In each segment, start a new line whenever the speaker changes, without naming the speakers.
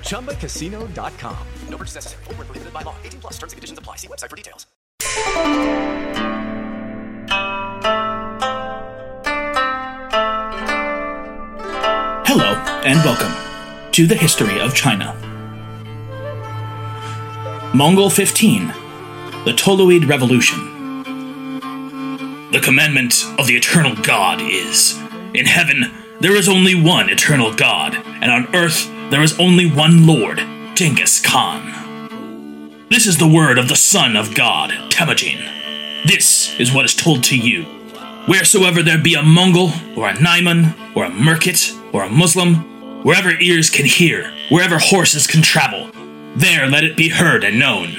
ChumbaCasino.com. No purchase necessary. Full prohibited by law. 18 plus terms and conditions apply. See website for details.
Hello, and welcome to the history of China. Mongol 15 the Toluid Revolution. The commandment of the eternal God is In heaven, there is only one eternal God, and on earth, there is only one Lord, Genghis Khan. This is the word of the Son of God, Temujin. This is what is told to you. Wheresoever there be a Mongol, or a Naiman, or a Merkit, or a Muslim, wherever ears can hear, wherever horses can travel, there let it be heard and known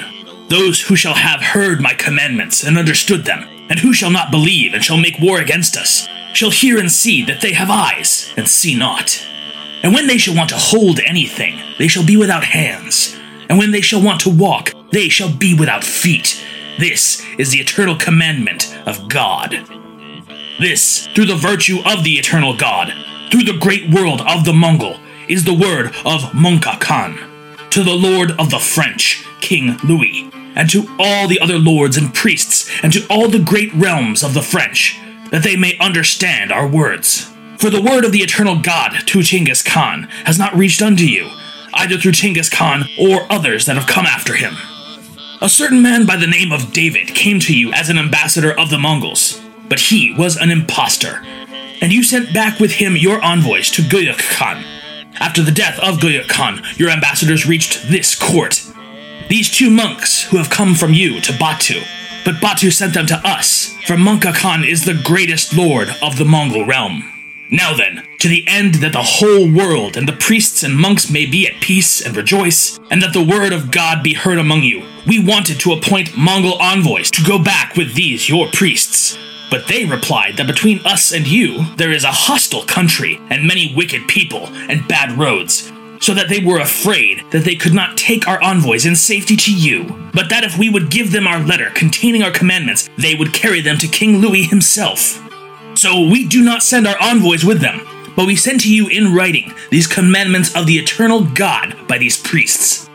those who shall have heard my commandments and understood them, and who shall not believe and shall make war against us, shall hear and see that they have eyes and see not. And when they shall want to hold anything, they shall be without hands. And when they shall want to walk, they shall be without feet. This is the eternal commandment of God. This, through the virtue of the eternal God, through the great world of the Mongol, is the word of Mongke Khan. To the Lord of the French, King Louis, and to all the other lords and priests, and to all the great realms of the French, that they may understand our words. For the word of the eternal God to Chinggis Khan has not reached unto you, either through Chinggis Khan or others that have come after him. A certain man by the name of David came to you as an ambassador of the Mongols, but he was an impostor, and you sent back with him your envoys to Guyuk Khan. After the death of Guyuk Khan, your ambassadors reached this court these two monks who have come from you to Batu. But Batu sent them to us, for Mongke Khan is the greatest lord of the Mongol realm. Now then, to the end that the whole world and the priests and monks may be at peace and rejoice, and that the word of God be heard among you, we wanted to appoint Mongol envoys to go back with these your priests. But they replied that between us and you there is a hostile country, and many wicked people, and bad roads, so that they were afraid that they could not take our envoys in safety to you, but that if we would give them our letter containing our commandments, they would carry them to King Louis himself. So we do not send our envoys with them, but we send to you in writing these commandments of the eternal God by these priests.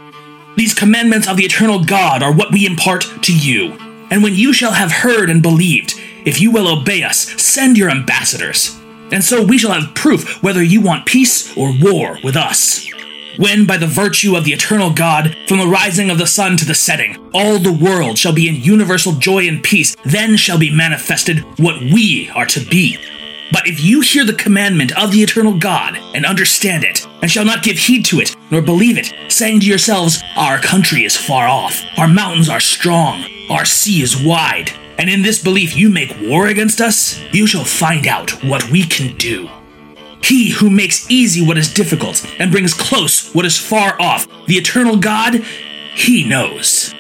These commandments of the eternal God are what we impart to you. And when you shall have heard and believed, if you will obey us, send your ambassadors and so we shall have proof whether you want peace or war with us. When, by the virtue of the eternal God, from the rising of the sun to the setting, all the world shall be in universal joy and peace, then shall be manifested what we are to be. But if you hear the commandment of the eternal God, and understand it, and shall not give heed to it, nor believe it, saying to yourselves, Our country is far off, our mountains are strong, our sea is wide, and in this belief you make war against us, you shall find out what we can do. He who makes easy what is difficult and brings close what is far off, the eternal God, he knows.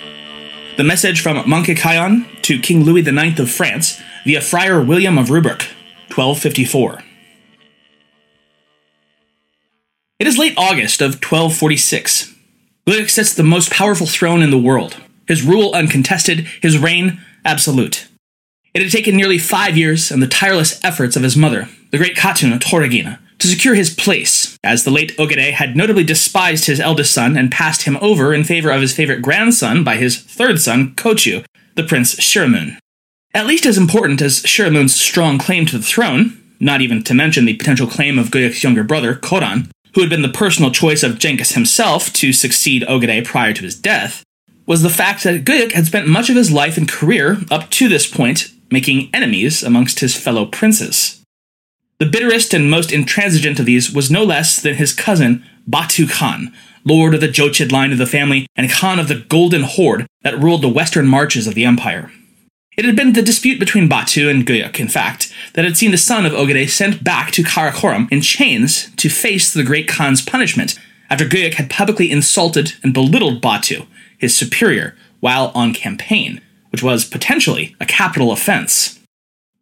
The message from Mongke Kayan to King Louis IX of France via Friar William of Rubruck, 1254. It is late August of 1246. Guyuk sits the most powerful throne in the world, his rule uncontested, his reign absolute. It had taken nearly five years and the tireless efforts of his mother, the great Khatun Toregene, to secure his place, as the late Ogedei had notably despised his eldest son and passed him over in favor of his favorite grandson by his third son, Kochu, the Prince Shiremun. At least as important as Shiremun's strong claim to the throne, not even to mention the potential claim of Guyuk's younger brother, Khodan, who had been the personal choice of Genghis himself to succeed Ogedei prior to his death, was the fact that Guyuk had spent much of his life and career up to this point making enemies amongst his fellow princes. The bitterest and most intransigent of these was no less than his cousin Batu Khan, lord of the Jochid line of the family and Khan of the Golden Horde that ruled the western marches of the empire. It had been the dispute between Batu and Guyuk, in fact, that had seen the son of Ogedei sent back to Karakorum in chains to face the great Khan's punishment after Guyuk had publicly insulted and belittled Batu, his superior, while on campaign, which was potentially a capital offense.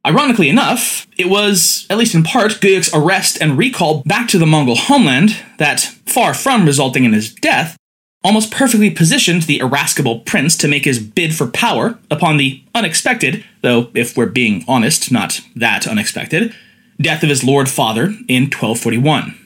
Ironically enough, it was, at least in part, Guyuk's arrest and recall back to the Mongol homeland that, far from resulting in his death, almost perfectly positioned the irascible prince to make his bid for power upon the unexpected, though if we're being honest, not that unexpected, death of his lord father in 1241.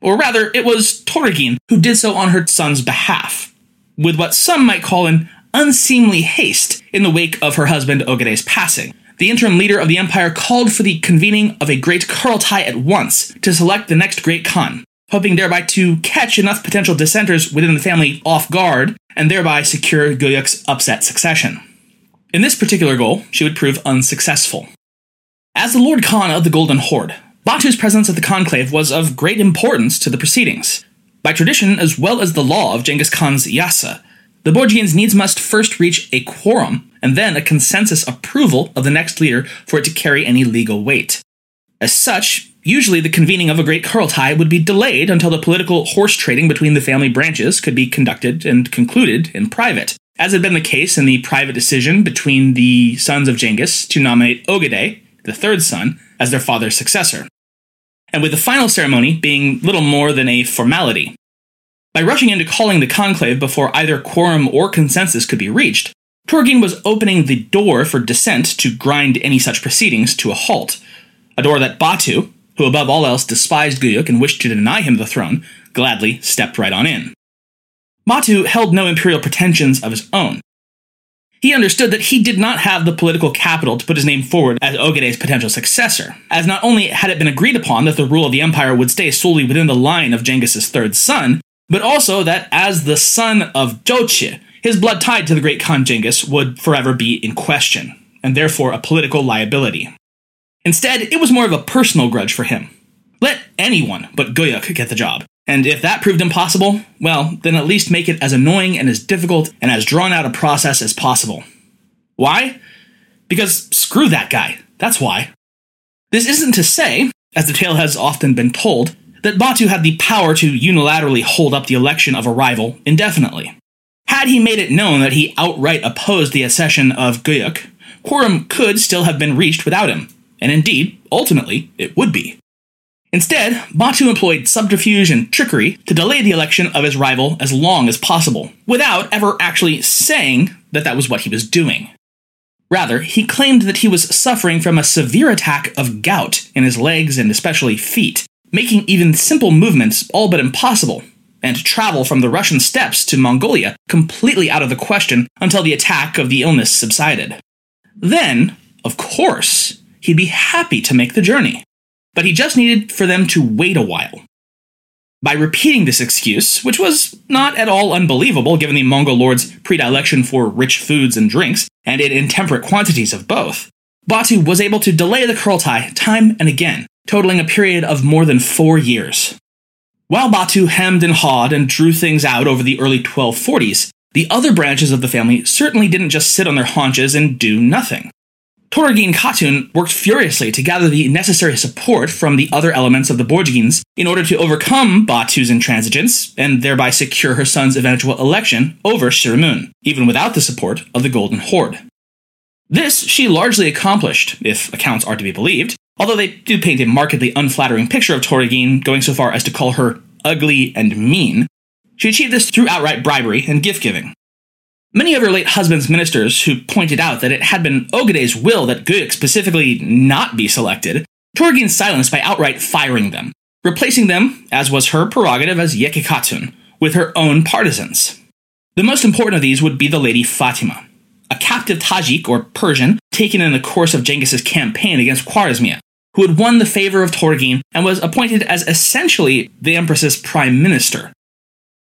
Or rather, it was Toregene who did so on her son's behalf, with what some might call an unseemly haste in the wake of her husband Ogedei's passing. The interim leader of the empire called for the convening of a great Kurultai at once to select the next great Khan, hoping thereby to catch enough potential dissenters within the family off guard and thereby secure Guyuk's upset succession. In this particular goal, she would prove unsuccessful. As the Lord Khan of the Golden Horde, Batu's presence at the conclave was of great importance to the proceedings. By tradition, as well as the law of Genghis Khan's Yasa, the Borjigins needs must first reach a quorum and then a consensus approval of the next leader for it to carry any legal weight. As such, usually the convening of a great Kurultai would be delayed until the political horse trading between the family branches could be conducted and concluded in private, as had been the case in the private decision between the sons of Genghis to nominate Ogedei, the third son, as their father's successor. And with the final ceremony being little more than a formality. By rushing into calling the conclave before either quorum or consensus could be reached, Toregene was opening the door for dissent to grind any such proceedings to a halt, a door that Batu, who above all else despised Guyuk and wished to deny him the throne, gladly stepped right on in. Batu held no imperial pretensions of his own. He understood that he did not have the political capital to put his name forward as Ogedei's potential successor, as not only had it been agreed upon that the rule of the empire would stay solely within the line of Genghis's third son, but also that as the son of Jochi, his blood tied to the great Khan Genghis would forever be in question, and therefore a political liability. Instead, it was more of a personal grudge for him. Let anyone but Guyuk get the job. And if that proved impossible, well, then at least make it as annoying and as difficult and as drawn out a process as possible. Why? Because screw that guy. That's why. This isn't to say, as the tale has often been told, that Batu had the power to unilaterally hold up the election of a rival indefinitely. Had he made it known that he outright opposed the accession of Guyuk, quorum could still have been reached without him, and indeed, ultimately, it would be. Instead, Batu employed subterfuge and trickery to delay the election of his rival as long as possible, without ever actually saying that that was what he was doing. Rather, he claimed that he was suffering from a severe attack of gout in his legs and especially feet, making even simple movements all but impossible, and travel from the Russian steppes to Mongolia completely out of the question until the attack of the illness subsided. Then, of course, he'd be happy to make the journey but he just needed for them to wait a while. By repeating this excuse, which was not at all unbelievable given the Mongol lord's predilection for rich foods and drinks, and in intemperate quantities of both, Batu was able to delay the Kurultai time and again, totaling a period of more than four years. While Batu hemmed and hawed and drew things out over the early 1240s, the other branches of the family certainly didn't just sit on their haunches and do nothing. Toregene Khatun worked furiously to gather the necessary support from the other elements of the Borjigins in order to overcome Batu's intransigence and thereby secure her son's eventual election over Shiremun, even without the support of the Golden Horde. This she largely accomplished, if accounts are to be believed, although they do paint a markedly unflattering picture of Toregene, going so far as to call her ugly and mean. She achieved this through outright bribery and gift giving. Many of her late husband's ministers, who pointed out that it had been Ogedei's will that Guyuk specifically not be selected, Toregene silenced by outright firing them, replacing them, as was her prerogative as Yeke Khatun, with her own partisans. The most important of these would be the Lady Fatima, a captive Tajik or Persian taken in the course of Genghis's campaign against Khwarezmia, who had won the favor of Toregene and was appointed as essentially the Empress's prime minister,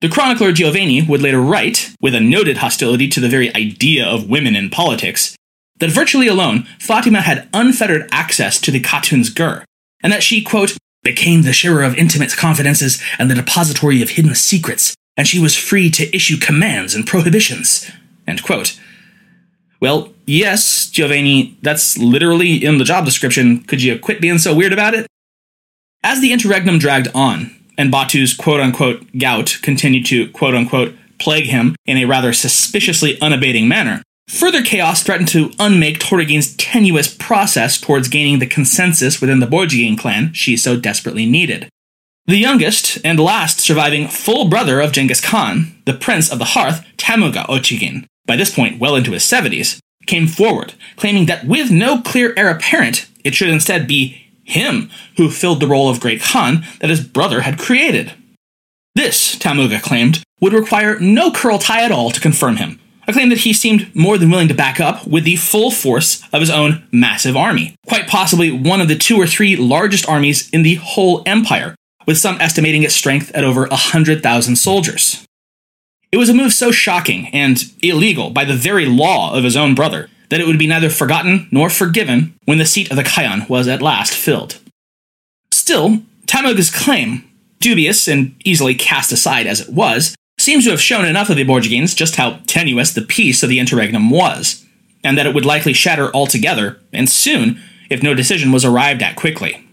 the chronicler Juvaini would later write, with a noted hostility to the very idea of women in politics, that virtually alone, Fatima had unfettered access to the Khatun's gur, and that she, quote, became the sharer of intimate confidences and the depository of hidden secrets, and she was free to issue commands and prohibitions. Well, yes, Juvaini, that's literally in the job description. Could you quit being so weird about it? As the interregnum dragged on, and Batu's quote unquote gout continued to quote unquote plague him in a rather suspiciously unabating manner, further chaos threatened to unmake Toregene's tenuous process towards gaining the consensus within the Borjigin clan she so desperately needed. The youngest and last surviving full brother of Genghis Khan, the Prince of the Hearth, Temuge Otchigin, by this point well into his 70s, came forward, claiming that with no clear heir apparent, it should instead be him who filled the role of Great Khan that his brother had created. This, Temuge claimed, would require no Kurultai at all to confirm him, a claim that he seemed more than willing to back up with the full force of his own massive army, quite possibly one of the two or three largest armies in the whole empire, with some estimating its strength at over 100,000 soldiers. It was a move so shocking and illegal by the very law of his own brother that it would be neither forgotten nor forgiven when the seat of the Khayan was at last filled. Still, Temuge's claim, dubious and easily cast aside as it was, seems to have shown enough of the Borjigins just how tenuous the peace of the interregnum was, and that it would likely shatter altogether, and soon, if no decision was arrived at quickly.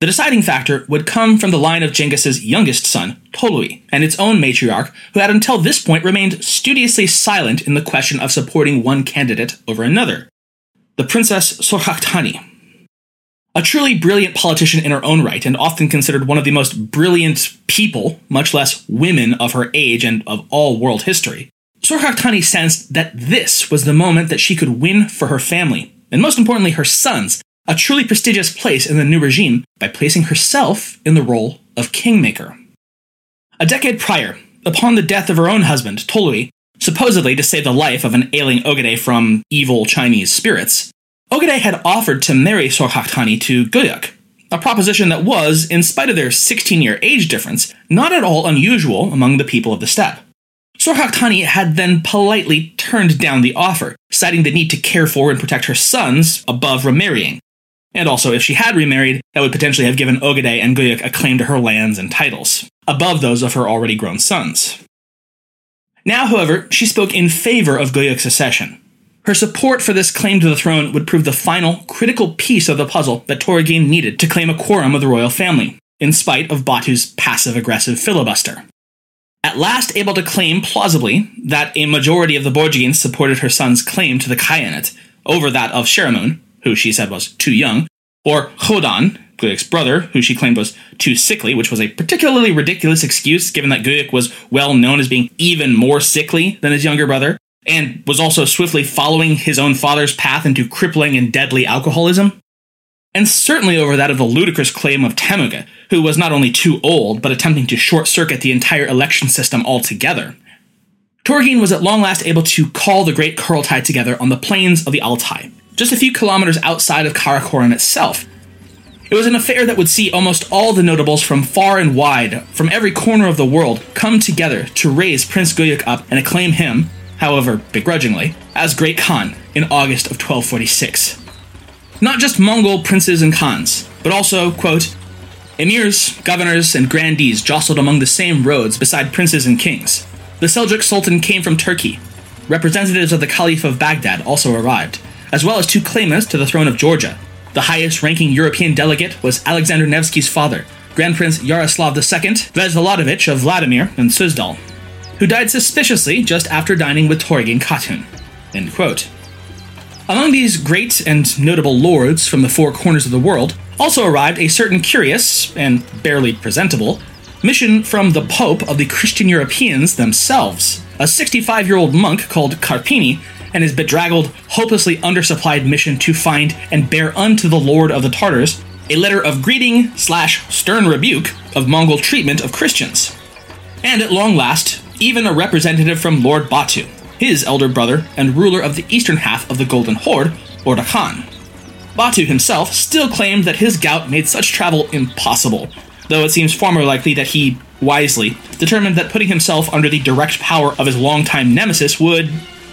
The deciding factor would come from the line of Genghis's youngest son, Tolui, and its own matriarch, who had until this point remained studiously silent in the question of supporting one candidate over another the Princess Sorkhakhtani. A truly brilliant politician in her own right, and often considered one of the most brilliant people, much less women of her age and of all world history, Sorkhakhtani sensed that this was the moment that she could win for her family, and most importantly, her sons, a truly prestigious place in the new regime by placing herself in the role of kingmaker. A decade prior, upon the death of her own husband, Tolui, supposedly to save the life of an ailing Ogedei from evil Chinese spirits, Ogedei had offered to marry Sorkhakhtani to Guyuk, a proposition that was, in spite of their 16 year age difference, not at all unusual among the people of the steppe. Sorkhakhtani had then politely turned down the offer, citing the need to care for and protect her sons above remarrying, and also, if she had remarried, that would potentially have given Ogedei and Guyuk a claim to her lands and titles, above those of her already grown sons. Now, however, she spoke in favor of Guyuk's accession. Her support for this claim to the throne would prove the final, critical piece of the puzzle that Toregene needed to claim a quorum of the royal family, in spite of Batu's passive aggressive filibuster. At last able to claim plausibly that a majority of the Borjigins supported her son's claim to the Khayanate over that of Shiremun, who she said was too young, or Khodan, Guyuk's brother, who she claimed was too sickly, which was a particularly ridiculous excuse given that Guyuk was well known as being even more sickly than his younger brother, and was also swiftly following his own father's path into crippling and deadly alcoholism. And certainly over that of the ludicrous claim of Temuge, who was not only too old, but attempting to short circuit the entire election system altogether. Toregene was at long last able to call the Great Kurultai together on the plains of the Altai, just a few kilometers outside of Karakorum itself. It was an affair that would see almost all the notables from far and wide, from every corner of the world, come together to raise Prince Guyuk up and acclaim him, however begrudgingly, as Great Khan in August of 1246. Not just Mongol princes and khans, but also, quote, emirs, governors, and grandees jostled among the same roads beside princes and kings. The Seljuk Sultan came from Turkey. Representatives of the Caliph of Baghdad also arrived, as well as two claimants to the throne of Georgia. The highest ranking European delegate was Alexander Nevsky's father, Grand Prince Yaroslav II Vsevolodovich of Vladimir and Suzdal, who died suspiciously just after dining with Toregene Khatun. Among these great and notable lords from the four corners of the world also arrived a certain curious, and barely presentable, mission from the Pope of the Christian Europeans themselves. A 65 year old monk called Carpini and his bedraggled, hopelessly undersupplied mission to find and bear unto the Lord of the Tartars a letter of greeting slash stern rebuke of Mongol treatment of Christians. And at long last, even a representative from Lord Batu, his elder brother and ruler of the eastern half of the Golden Horde, Orda Khan. Batu himself still claimed that his gout made such travel impossible, though it seems far more likely that he, wisely, determined that putting himself under the direct power of his longtime nemesis would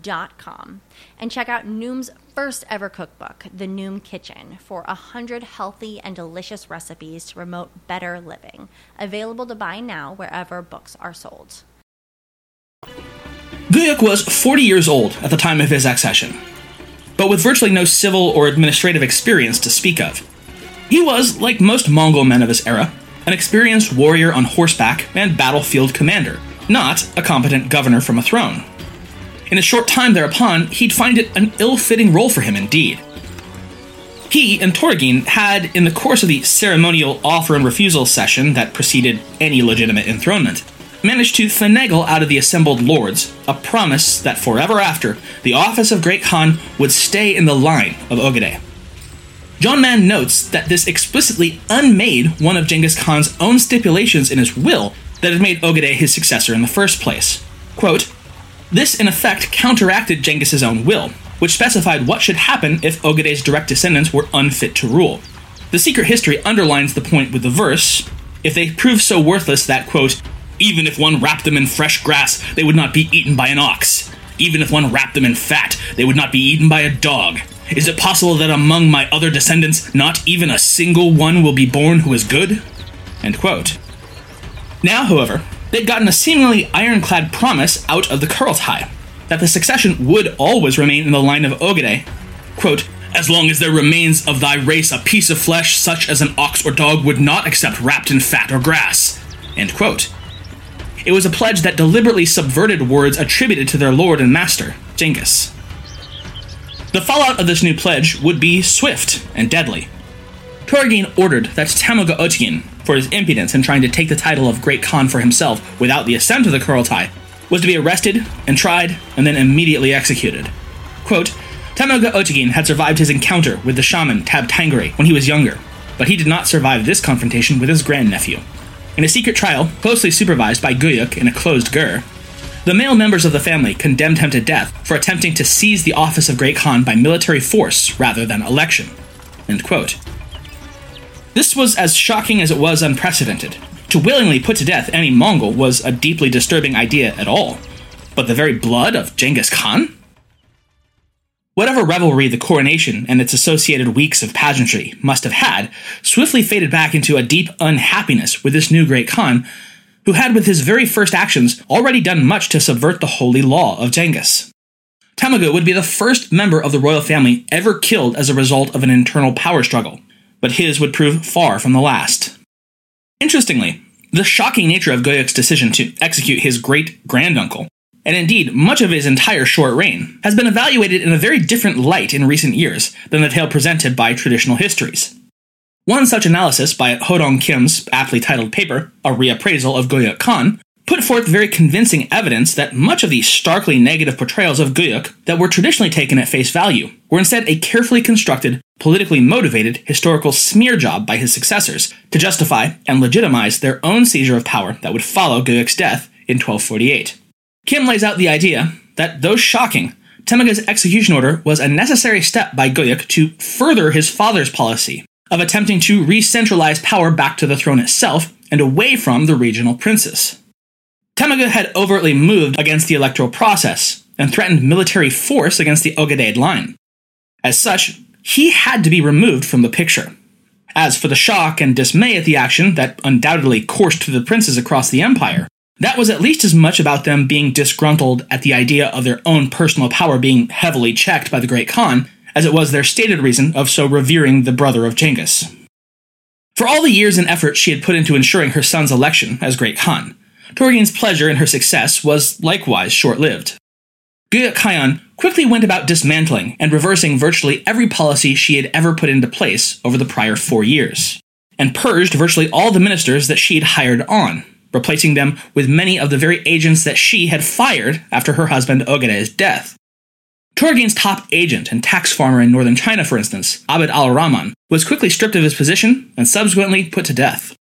Dot com and check out Noom's first ever cookbook, The Noom Kitchen, for a hundred healthy and delicious recipes to promote better living. Available to buy now wherever books are sold.
Guyuk was 40 years old at the time of his accession, but with virtually no civil or administrative experience to speak of. He was, like most Mongol men of his era, an experienced warrior on horseback and battlefield commander, not a competent governor from a throne. In a short time thereupon, he'd find it an ill fitting role for him indeed. He and Toregene had, in the course of the ceremonial offer and refusal session that preceded any legitimate enthronement, managed to finagle out of the assembled lords a promise that forever after, the office of Great Khan would stay in the line of Ogedei. John Man notes that this explicitly unmade one of Genghis Khan's own stipulations in his will that had made Ogedei his successor in the first place. Quote, this, in effect, counteracted Genghis's own will, which specified what should happen if Ogedei's direct descendants were unfit to rule. The secret history underlines the point with the verse if they prove so worthless that, quote, even if one wrapped them in fresh grass, they would not be eaten by an ox. Even if one wrapped them in fat, they would not be eaten by a dog. Is it possible that among my other descendants, not even a single one will be born who is good? End quote. Now, however, they'd gotten a seemingly ironclad promise out of the Kurultai that the succession would always remain in the line of Ogedei. Quote, as long as there remains of thy race a piece of flesh such as an ox or dog would not accept wrapped in fat or grass. End quote. It was a pledge that deliberately subverted words attributed to their lord and master, Genghis. The fallout of this new pledge would be swift and deadly. Toregene ordered that Temuge Otchigin, for his impudence in trying to take the title of Great Khan for himself without the assent of the Kurultai, was to be arrested and tried and then immediately executed. Quote, Temuge Otchigin had survived his encounter with the shaman Teb Tengri when he was younger, but he did not survive this confrontation with his grandnephew. In a secret trial, closely supervised by Guyuk in a closed gur, the male members of the family condemned him to death for attempting to seize the office of Great Khan by military force rather than election. This was as shocking as it was unprecedented. To willingly put to death any Mongol was a deeply disturbing idea at all. But the very blood of Genghis Khan? Whatever revelry the coronation and its associated weeks of pageantry must have had swiftly faded back into a deep unhappiness with this new great Khan, who had with his very first actions already done much to subvert the holy law of Genghis. Temuge would be the first member of the royal family ever killed as a result of an internal power struggle, but his would prove far from the last. Interestingly, the shocking nature of Guyuk's decision to execute his great granduncle and indeed much of his entire short reign, has been evaluated in a very different light in recent years than the tale presented by traditional histories. One such analysis by Hodong Kim's aptly titled paper, A Reappraisal of Guyuk Khan, put forth very convincing evidence that much of the starkly negative portrayals of Guyuk that were traditionally taken at face value were instead a carefully constructed, politically motivated historical smear job by his successors to justify and legitimize their own seizure of power that would follow Guyuk's death in 1248. Kim lays out the idea that, though shocking, Temuge's execution order was a necessary step by Guyuk to further his father's policy of attempting to re centralize power back to the throne itself and away from the regional princes. Temuge had overtly moved against the electoral process and threatened military force against the Ogadeid line. As such, he had to be removed from the picture. As for the shock and dismay at the action that undoubtedly coursed through the princes across the empire, that was at least as much about them being disgruntled at the idea of their own personal power being heavily checked by the Great Khan, as it was their stated reason of so revering the brother of Genghis. For all the years and effort she had put into ensuring her son's election as Great Khan, Toregene's pleasure in her success was likewise short lived. Khayan quickly went about dismantling and reversing virtually every policy she had ever put into place over the prior four years, and purged virtually all the ministers that she had hired on, replacing them with many of the very agents that she had fired after her husband Ogedei's death. Toregene's top agent and tax farmer in northern China, for instance, Abd al Rahman, was quickly stripped of his position and subsequently put to death.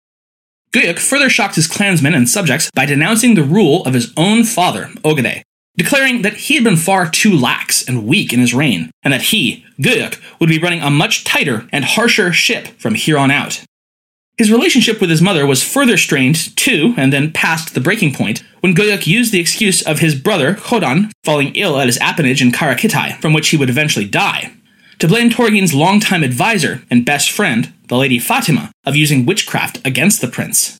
Guyuk further shocked his clansmen and subjects by denouncing the rule of his own father, Ogedei, declaring that he had been far too lax and weak in his reign, and that he, Guyuk, would be running a much tighter and harsher ship from here on out. His relationship with his mother was further strained to, and then past the breaking point, when Guyuk used the excuse of his brother, Khodan, falling ill at his appanage in Karakitai, from which he would eventually die, to blame Toregene's longtime advisor and best friend, the Lady Fatima, of using witchcraft against the prince.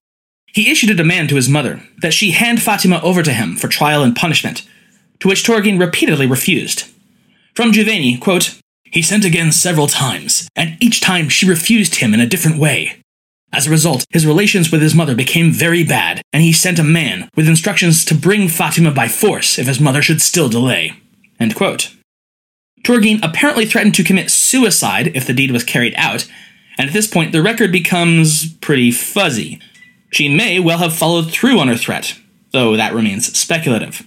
He issued a demand to his mother that she hand Fatima over to him for trial and punishment, to which Toregene repeatedly refused. From Juvaini, quote, He sent again several times, and each time she refused him in a different way. As a result, his relations with his mother became very bad, and he sent a man with instructions to bring Fatima by force if his mother should still delay. End quote. Toregene apparently threatened to commit suicide if the deed was carried out, and at this point the record becomes pretty fuzzy. She may well have followed through on her threat, though that remains speculative.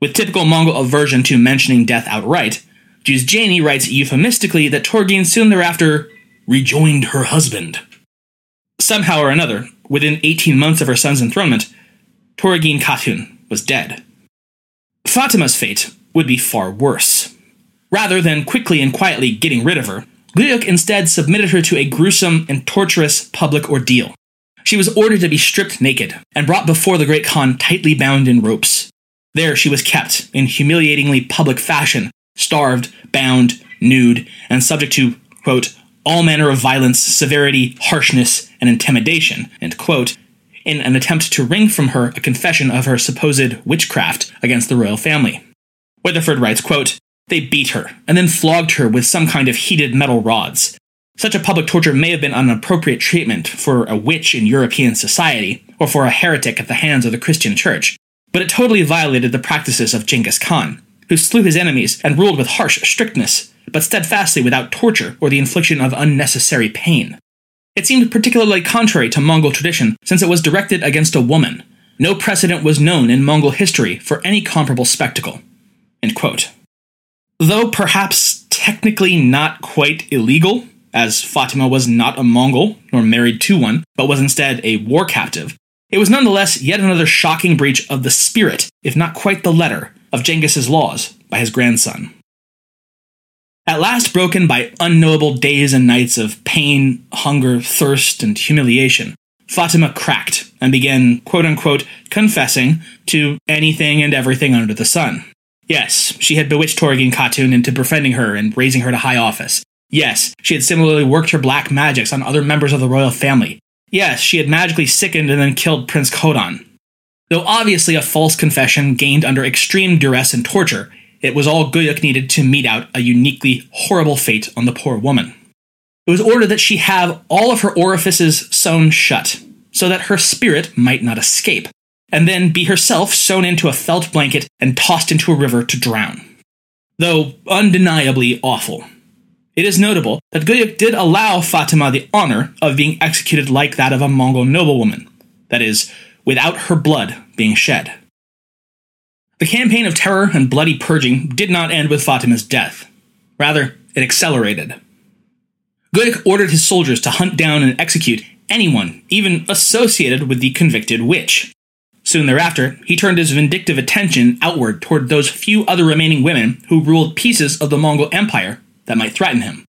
With typical Mongol aversion to mentioning death outright, Juzjani writes euphemistically that Toregene soon thereafter rejoined her husband. Somehow or another, within 18 months of her son's enthronement, Toregene Khatun was dead. Fatima's fate would be far worse. Rather than quickly and quietly getting rid of her, Guyuk instead submitted her to a gruesome and torturous public ordeal. She was ordered to be stripped naked and brought before the great Khan tightly bound in ropes. There she was kept, in humiliatingly public fashion, starved, bound, nude, and subject to, quote, all manner of violence, severity, harshness, and intimidation, quote, in an attempt to wring from her a confession of her supposed witchcraft against the royal family. Weatherford writes, quote, They beat her, and then flogged her with some kind of heated metal rods. Such a public torture may have been an appropriate treatment for a witch in European society, or for a heretic at the hands of the Christian church, but it totally violated the practices of Genghis Khan, who slew his enemies and ruled with harsh strictness, but steadfastly without torture or the infliction of unnecessary pain. It seemed particularly contrary to Mongol tradition since it was directed against a woman. No precedent was known in Mongol history for any comparable spectacle. Though perhaps technically not quite illegal, as Fatima was not a Mongol nor married to one, but was instead a war captive, it was nonetheless yet another shocking breach of the spirit, if not quite the letter, of Genghis's laws by his grandson. At last broken by unknowable days and nights of pain, hunger, thirst, and humiliation, Fatima cracked and began, quote unquote, confessing to anything and everything under the sun. Yes, she had bewitched Toregene Khatun into befriending her and raising her to high office. Yes, she had similarly worked her black magics on other members of the royal family. Yes, she had magically sickened and then killed Prince Khodan. Though obviously a false confession gained under extreme duress and torture, it was all Guyuk needed to mete out a uniquely horrible fate on the poor woman. It was ordered that she have all of her orifices sewn shut, so that her spirit might not escape, and then be herself sewn into a felt blanket and tossed into a river to drown. Though undeniably awful. It is notable that Guyuk did allow Fatima the honor of being executed like that of a Mongol noblewoman, that is, without her blood being shed. The campaign of terror and bloody purging did not end with Fatima's death. Rather, it accelerated. Guyuk ordered his soldiers to hunt down and execute anyone, even associated with the convicted witch. Soon thereafter, he turned his vindictive attention outward toward those few other remaining women who ruled pieces of the Mongol Empire that might threaten him.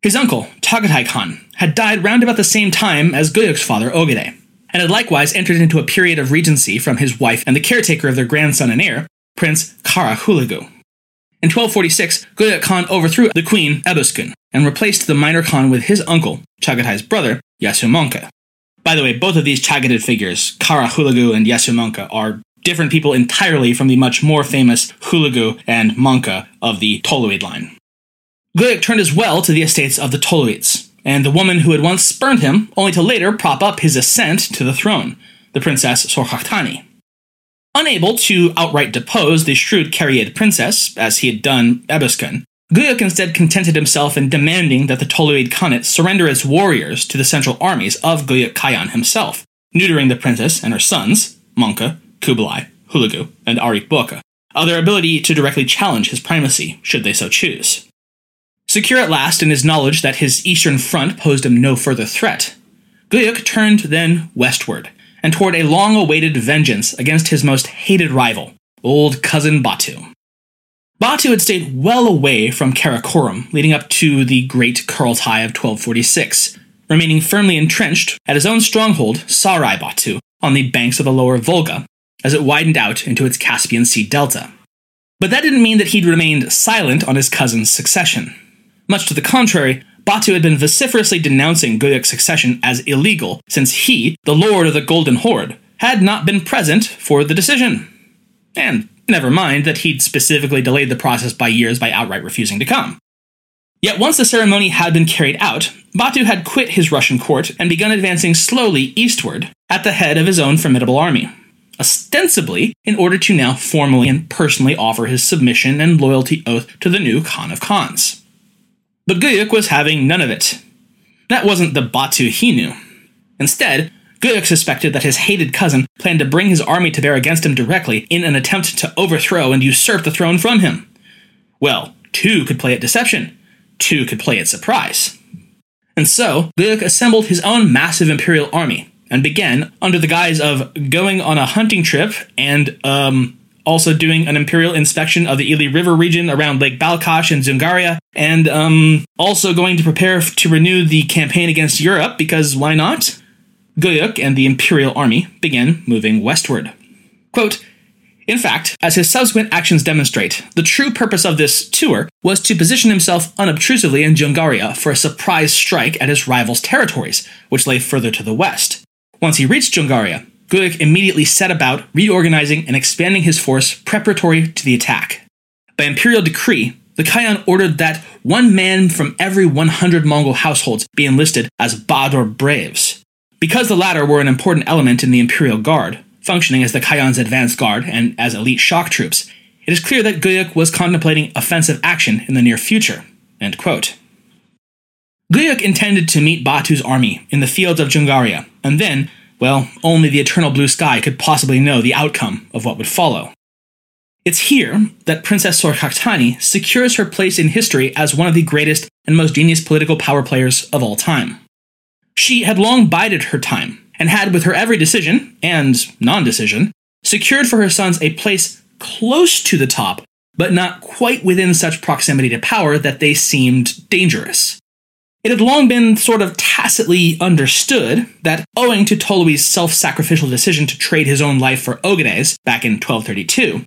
His uncle, Chagatai Khan, had died round about the same time as Guyuk's father, Ogedei and had likewise entered into a period of regency from his wife and the caretaker of their grandson and heir, Prince Kara Hulagu. In 1246, Guyuk Khan overthrew the queen Ebuskun and replaced the minor Khan with his uncle, Chagatai's brother, Yasumonka. By the way, both of these Chagatai figures, Kara Hulagu and Yasumonka, are different people entirely from the much more famous Hulagu and Mongke of the Toluid line. Guyuk turned as well to the estates of the Toluids, and the woman who had once spurned him, only to later prop up his ascent to the throne, the Princess Sorkhakhtani. Unable to outright depose the shrewd Kereit princess, as he had done Ebuskun, Guyuk instead contented himself in demanding that the Toluid Khanate surrender its warriors to the central armies of Guyuk Khayan himself, neutering the princess and her sons, Mongke, Kublai, Hulagu, and Ariq Boke, of their ability to directly challenge his primacy, should they so choose. Secure at last in his knowledge that his eastern front posed him no further threat, Guyuk turned then westward, and toward a long awaited vengeance against his most hated rival, old cousin Batu. Batu had stayed well away from Karakorum leading up to the Great Kurultai of 1246, remaining firmly entrenched at his own stronghold, Sarai Batu, on the banks of the lower Volga, as it widened out into its Caspian Sea delta. But that didn't mean that he'd remained silent on his cousin's succession. Much to the contrary, Batu had been vociferously denouncing Guyuk's succession as illegal, since he, the lord of the Golden Horde, had not been present for the decision. And never mind that he'd specifically delayed the process by years by outright refusing to come. Yet once the ceremony had been carried out, Batu had quit his Russian court and begun advancing slowly eastward at the head of his own formidable army, ostensibly in order to now formally and personally offer his submission and loyalty oath to the new Khan of Khans. But Guyuk was having none of it. That wasn't the Batu he knew. Instead, Guyuk suspected that his hated cousin planned to bring his army to bear against him directly in an attempt to overthrow and usurp the throne from him. Well, two could play at deception, two could play at surprise. And so, Guyuk assembled his own massive imperial army and began, under the guise of going on a hunting trip and, um, also doing an imperial inspection of the Ili River region around Lake Balkhash and Dzungaria, and, um, also going to prepare to renew the campaign against Europe, because why not? Guyuk and the imperial army began moving westward. Quote, in fact, as his subsequent actions demonstrate, the true purpose of this tour was to position himself unobtrusively in Dzungaria for a surprise strike at his rival's territories, which lay further to the west. Once he reached Dzungaria, Guyuk immediately set about reorganizing and expanding his force preparatory to the attack. By imperial decree, the Khayan ordered that one man from every 100 Mongol households be enlisted as Badur Braves. Because the latter were an important element in the Imperial Guard, functioning as the Khayan's advance guard and as elite shock troops, it is clear that Guyuk was contemplating offensive action in the near future. Guyuk intended to meet Batu's army in the fields of Dzungaria, and then, well, only the eternal blue sky could possibly know the outcome of what would follow. It's here that Princess Sorkhakhtani secures her place in history as one of the greatest and most genius political power players of all time. She had long bided her time and had, with her every decision and non decision, secured for her sons a place close to the top, but not quite within such proximity to power that they seemed dangerous. It had long been sort of tacitly understood that, owing to Tolui's self sacrificial decision to trade his own life for Ogedei's back in 1232,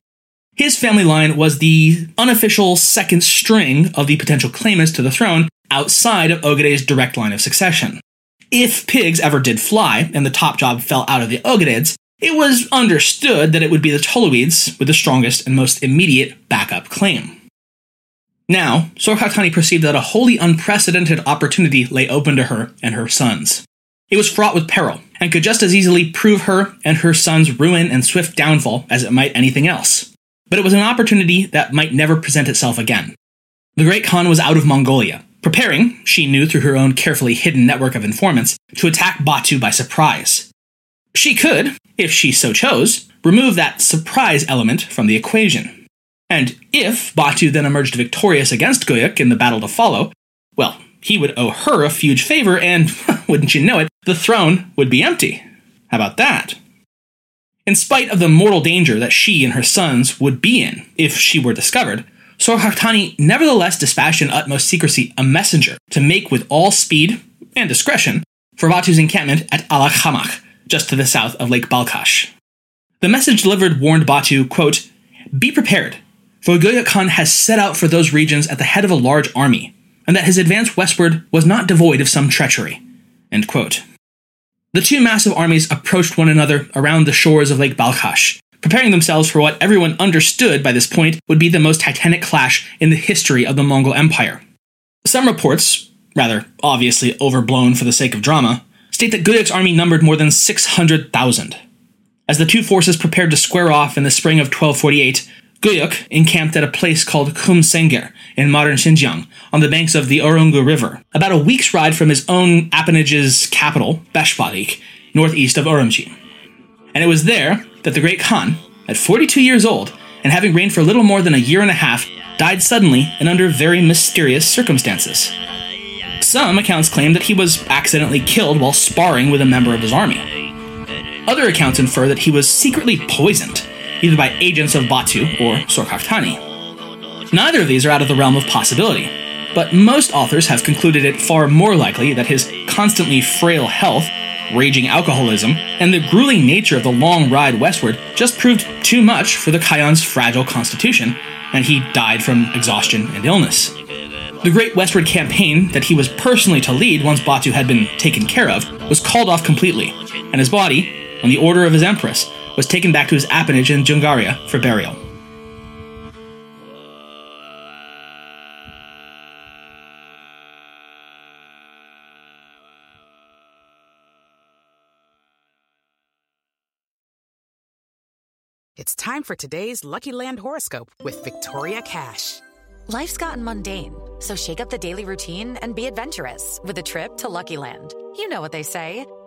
his family line was the unofficial second string of the potential claimants to the throne outside of Ogedei's direct line of succession if pigs ever did fly and the top job fell out of the Ogedids, it was understood that it would be the Toluids with the strongest and most immediate backup claim. Now, Sorkhakhtani perceived that a wholly unprecedented opportunity lay open to her and her sons. It was fraught with peril, and could just as easily prove her and her sons' ruin and swift downfall as it might anything else. But it was an opportunity that might never present itself again. The Great Khan was out of Mongolia, preparing, she knew through her own carefully hidden network of informants, to attack Batu by surprise. She could, if she so chose, remove that surprise element from the equation. And if Batu then emerged victorious against Guyuk in the battle to follow, well, he would owe her a huge favor, and, wouldn't you know it, the throne would be empty. How about that? In spite of the mortal danger that she and her sons would be in if she were discovered, Sorkhakhtani nevertheless dispatched in utmost secrecy a messenger to make with all speed and discretion for Batu's encampment at Alakhamach, just to the south of Lake Balkash. The message delivered warned Batu, quote, Be prepared, Guyuk Khan has set out for those regions at the head of a large army, and that his advance westward was not devoid of some treachery. The two massive armies approached one another around the shores of Lake Balkhash, preparing themselves for what everyone understood by this point would be the most titanic clash in the history of the Mongol Empire. Some reports, rather obviously overblown for the sake of drama, state that Guyuk's army numbered more than 600,000. As the two forces prepared to square off in the spring of 1248, Guyuk encamped at a place called Kum Senger in modern Xinjiang on the banks of the Urungu River, about a week's ride from his own appanage's capital, Beshbalik, northeast of Urumqi. And it was there that the great Khan, at 42 years old, and having reigned for little more than a year and a half, died suddenly and under very mysterious circumstances. Some accounts claim that he was accidentally killed while sparring with a member of his army. Other accounts infer that he was secretly poisoned, either by agents of Batu or Sorkhakhtani. Neither of these are out of the realm of possibility, but most authors have concluded it far more likely that his constantly frail health, raging alcoholism, and the grueling nature of the long ride westward just proved too much for the Khaghan's fragile constitution, and he died from exhaustion and illness. The Great Westward Campaign that he was personally to lead once Batu had been taken care of was called off completely, and his body, on the order of his empress, was taken back to his appanage in Dzungaria for burial.
It's time for today's Lucky Land horoscope with Victoria Cash.
Life's gotten mundane, so shake up the daily routine and be adventurous with a trip to Lucky Land. You know what they say